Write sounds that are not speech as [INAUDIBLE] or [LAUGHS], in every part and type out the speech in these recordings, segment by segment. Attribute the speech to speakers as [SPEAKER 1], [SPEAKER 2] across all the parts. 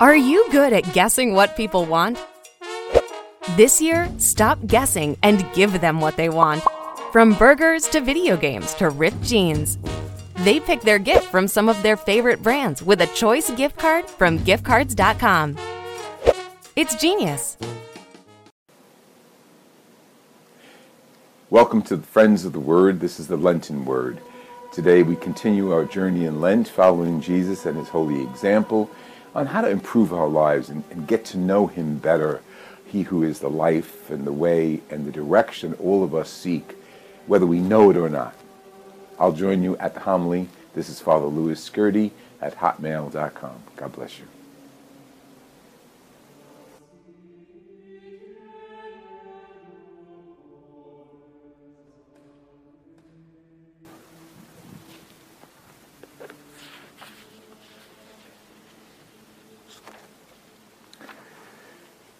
[SPEAKER 1] Are you good at guessing what people want? This year, stop guessing and give them what they want. From burgers to video games to ripped jeans. They pick their gift from some of their favorite brands with a choice gift card from giftcards.com. It's genius.
[SPEAKER 2] Welcome to the Friends of the Word. This is the Lenten Word. Today we continue our journey in Lent, following Jesus and his holy example on how to improve our lives and, and get to know him better. He who is the life and the way and the direction all of us seek, whether we know it or not. I'll join you at the homily. This is Father Louis Skirty at hotmail.com. God bless you.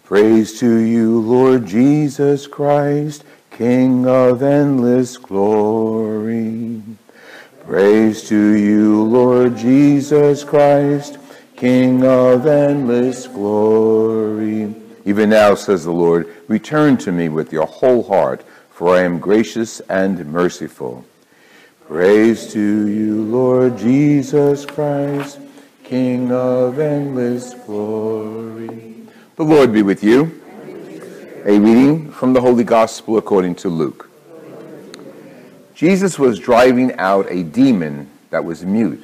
[SPEAKER 2] Praise to you, Lord Jesus Christ, King of endless glory. Praise to you, Lord Jesus Christ, King of endless glory. Even now, says the Lord, return to me with your whole heart, for I am gracious and merciful. Praise to you, Lord Jesus Christ, King of endless glory. The Lord be with you. A reading from the Holy Gospel according to Luke. Jesus was driving out a demon that was mute.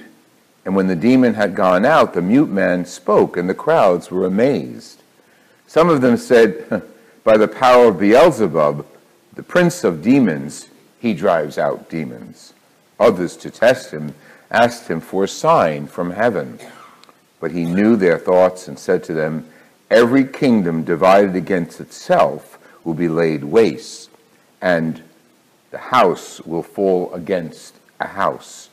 [SPEAKER 2] And when the demon had gone out, the mute man spoke, and the crowds were amazed. Some of them said, [LAUGHS] By the power of Beelzebub, the prince of demons, he drives out demons. Others, to test him, asked him for a sign from heaven. But he knew their thoughts and said to them, Every kingdom divided against itself will be laid waste, and the house will fall against a house.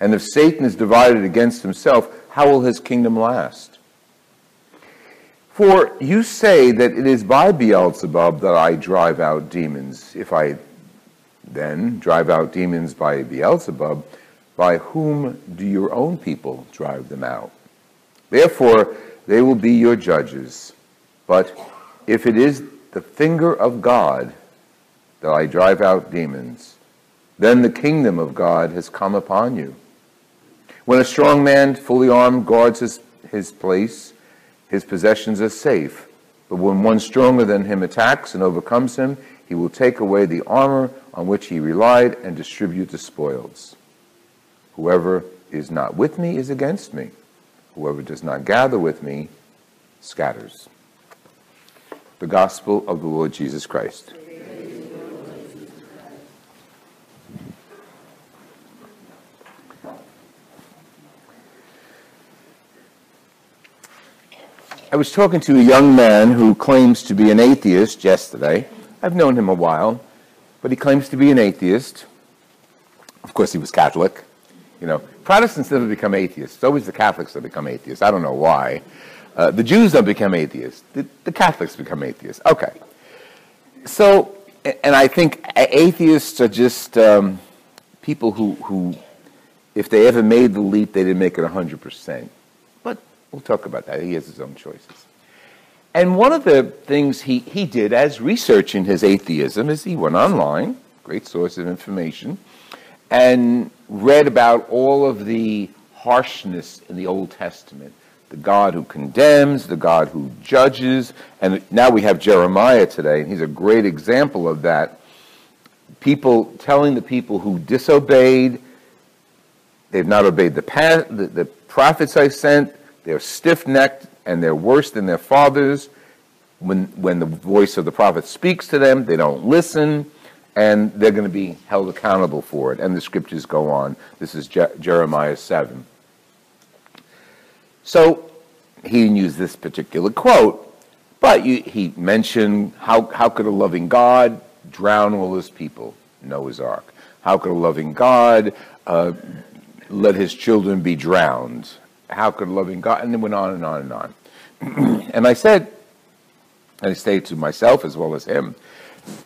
[SPEAKER 2] And if Satan is divided against himself, how will his kingdom last? For you say that it is by Beelzebub that I drive out demons. If I then drive out demons by Beelzebub, by whom do your own people drive them out? Therefore, they will be your judges. But if it is the finger of God that I drive out demons, then the kingdom of God has come upon you. When a strong man, fully armed, guards his, his place, his possessions are safe. But when one stronger than him attacks and overcomes him, he will take away the armor on which he relied and distribute the spoils. Whoever is not with me is against me Whoever does not gather with me scatters. The Gospel of the Lord Jesus Christ. I was talking to a young man who claims to be an atheist yesterday. I've known him a while, but he claims to be an atheist. Of course, he was Catholic. You know, Protestants never become atheists. It's always the Catholics that become atheists. I don't know why. Uh, the Jews don't become atheists. The, the, Catholics become atheists. Okay. So, and I think atheists are just um, people who, who, if they ever made the leap, they didn't make it 100%. But we'll talk about that. He has his own choices. And one of the things he, he did as researching his atheism is he went online, great source of information, and read about all of the harshness in the Old Testament the God who condemns, the God who judges, and now we have Jeremiah today, and he's a great example of that. People telling the people who disobeyed, they've not obeyed the, past, the, the prophets I sent, they're stiff necked, and they're worse than their fathers. When, when the voice of the prophet speaks to them, they don't listen and they're going to be held accountable for it. And the scriptures go on. This is Je- Jeremiah 7. So he didn't use this particular quote, but you, he mentioned how, how could a loving God drown all his people? Noah's Ark. How could a loving God uh, let his children be drowned? How could a loving God? And then went on and on and on. [CLEARS THROAT] and I said, and I say to myself as well as him,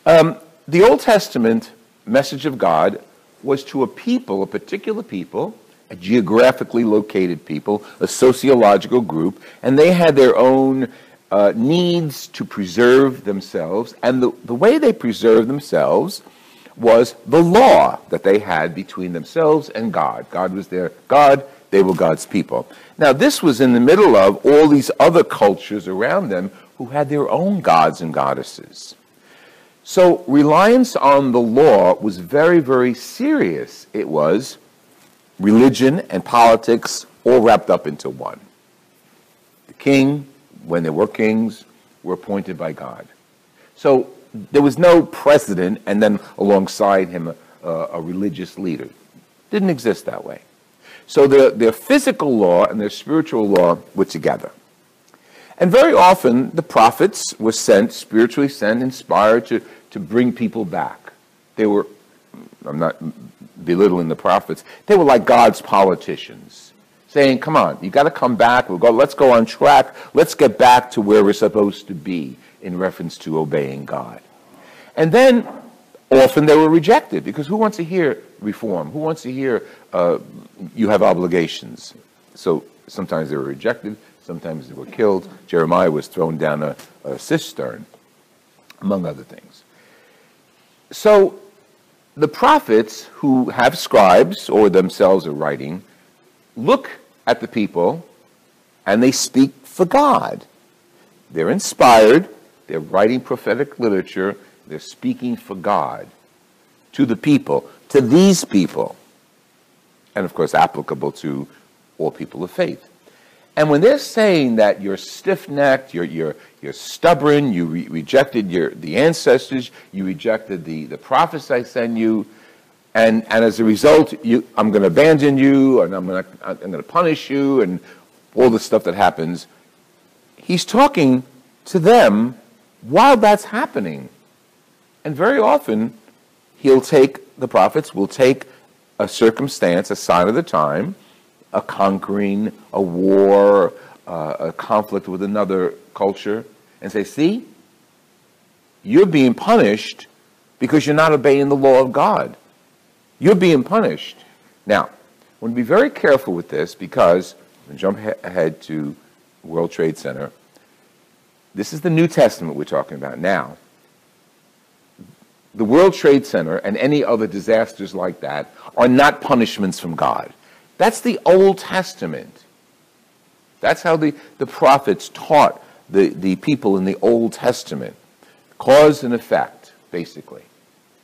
[SPEAKER 2] um, the Old Testament message of God was to a people, a particular people, a geographically located people, a sociological group, and they had their own uh, needs to preserve themselves. And the, the way they preserved themselves was the law that they had between themselves and God. God was their God, they were God's people. Now, this was in the middle of all these other cultures around them who had their own gods and goddesses. So, reliance on the law was very, very serious. It was religion and politics all wrapped up into one. The king, when there were kings, were appointed by God. So, there was no president and then alongside him a, a religious leader. Didn't exist that way. So their, their physical law and their spiritual law were together. And very often the prophets were sent, spiritually sent, inspired to, to bring people back. They were, I'm not belittling the prophets, they were like God's politicians, saying, come on, you got to come back, we'll go, let's go on track, let's get back to where we're supposed to be in reference to obeying God. And then often they were rejected because who wants to hear reform? Who wants to hear uh, you have obligations? So sometimes they were rejected, sometimes they were killed. Jeremiah was thrown down a, a cistern, among other things. So the prophets who have scribes or themselves are writing look at the people and they speak for God. They're inspired, they're writing prophetic literature they're speaking for God to the people, to these people, and of course applicable to all people of faith. And when they're saying that you're stiff-necked, you're, you're, you're stubborn, you re- rejected your, the ancestors, you rejected the, the prophets I send you, and, and as a result, you, I'm going to abandon you, and I'm going I'm to punish you, and all the stuff that happens. He's talking to them while that's happening. And very often, he'll take, the prophets will take a circumstance, a sign of the time, a conquering, a war, uh, a conflict with another culture, and say, see, you're being punished because you're not obeying the law of God. You're being punished. Now, I want to be very careful with this because, jump ahead to World Trade Center. This is the New Testament we're talking about now the World Trade Center and any other disasters like that are not punishments from God. That's the Old Testament. That's how the, the prophets taught the, the people in the Old Testament. Cause and effect, basically.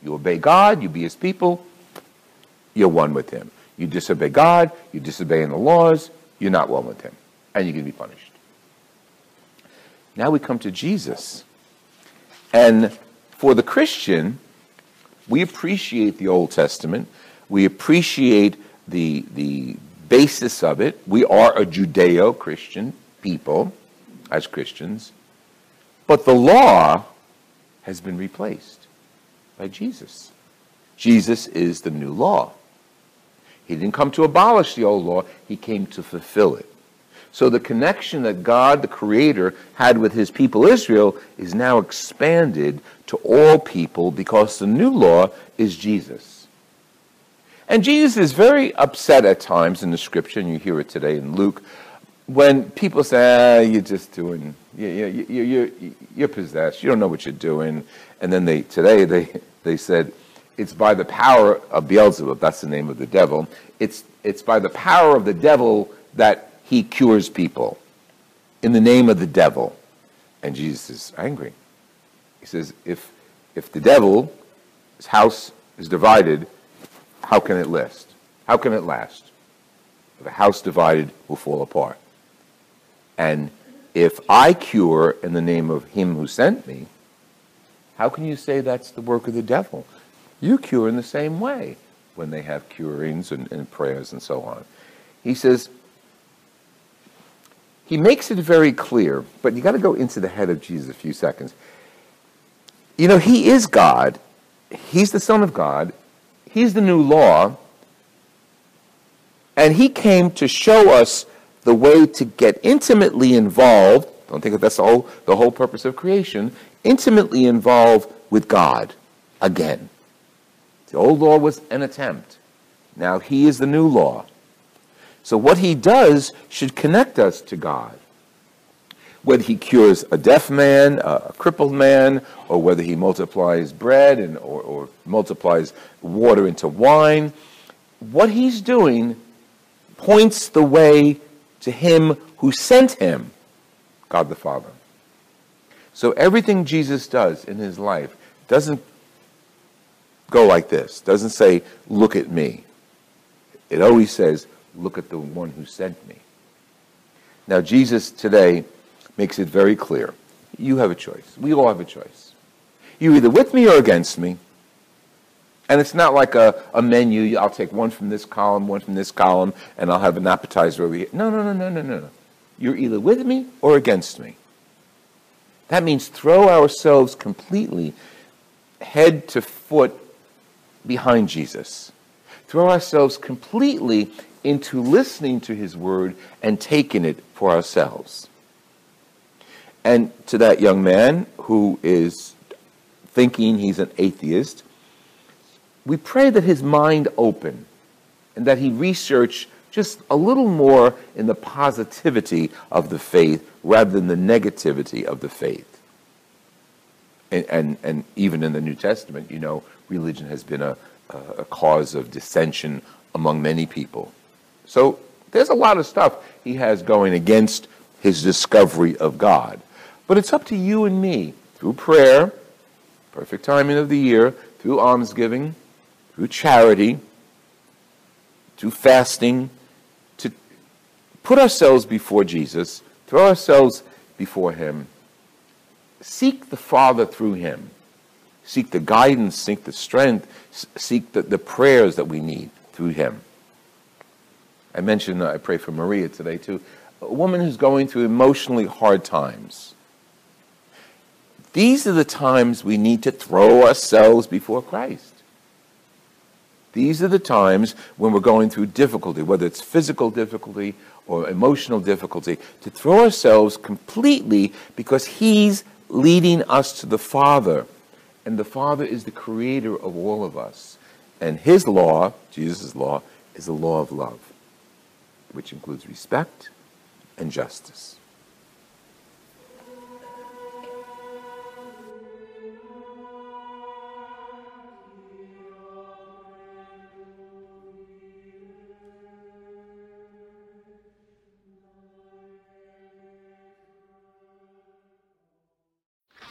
[SPEAKER 2] You obey God, you be his people, you're one with him. You disobey God, you disobey in the laws, you're not one with him. And you're going to be punished. Now we come to Jesus. And for the Christian, we appreciate the Old Testament. We appreciate the, the basis of it. We are a Judeo Christian people as Christians. But the law has been replaced by Jesus. Jesus is the new law. He didn't come to abolish the old law, he came to fulfill it. So the connection that God, the Creator, had with his people Israel is now expanded to all people because the new law is Jesus. And Jesus is very upset at times in the scripture, and you hear it today in Luke, when people say, ah, you're just doing, you, you, you, you, you're possessed, you don't know what you're doing. And then they, today they, they said, it's by the power of Beelzebub, that's the name of the devil. It's, it's by the power of the devil that he cures people in the name of the devil. And Jesus is angry. He says, if, if the devil's house is divided, how can it last? How can it last? A house divided will fall apart. And if I cure in the name of him who sent me, how can you say that's the work of the devil? You cure in the same way when they have curings and, and prayers and so on. He says, he makes it very clear, but you got to go into the head of Jesus a few seconds. You know, he is God. He's the Son of God. He's the new law. And he came to show us the way to get intimately involved. Don't think that that's the whole, the whole purpose of creation. Intimately involved with God again. The old law was an attempt. Now he is the new law. So what he does should connect us to God. Whether he cures a deaf man, a crippled man, or whether he multiplies bread and, or, or multiplies water into wine, what he's doing points the way to him who sent him, God the Father. So everything Jesus does in his life doesn't go like this, doesn't say, look at me. It always says, look at the one who sent me. Now, Jesus today makes it very clear. You have a choice. We all have a choice. You're either with me or against me. And it's not like a, a menu. I'll take one from this column, one from this column, and I'll have an appetizer over here. No, no, no, no, no, no. You're either with me or against me. That means throw ourselves completely, head to foot, behind Jesus. Throw ourselves completely into listening to his word and taking it for ourselves. And to that young man who is thinking he's an atheist, we pray that his mind open and that he research just a little more in the positivity of the faith rather than the negativity of the faith. And, and, and even in the New Testament, you know, religion has been a, a cause of dissension among many people. So there's a lot of stuff he has going against his discovery of God. But it's up to you and me through prayer, perfect timing of the year, through almsgiving, through charity, through fasting, to put ourselves before Jesus, throw ourselves before him, seek the Father through him, seek the guidance, seek the strength, seek the, the prayers that we need through him. I mentioned, uh, I pray for Maria today too, a woman who's going through emotionally hard times. These are the times we need to throw ourselves before Christ. These are the times when we're going through difficulty, whether it's physical difficulty or emotional difficulty, to throw ourselves completely because He's leading us to the Father. And the Father is the creator of all of us. And His law, Jesus' law, is the law of love, which includes respect and justice.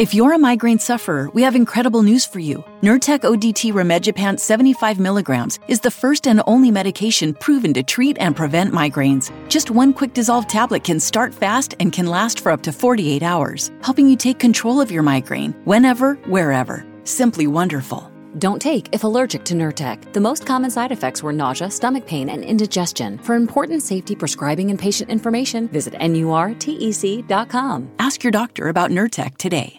[SPEAKER 3] If you're a migraine sufferer, we have incredible news for you. Nurtec ODT Rimegepant 75 milligrams is the first and only medication proven to treat and prevent migraines. Just one quick dissolved tablet can start fast and can last for up to 48 hours, helping you take control of your migraine whenever, wherever. Simply wonderful.
[SPEAKER 4] Don't take if allergic to Nurtec. The most common side effects were nausea, stomach pain, and indigestion. For important safety prescribing and patient information, visit NURTEC.com.
[SPEAKER 3] Ask your doctor about Nurtec today.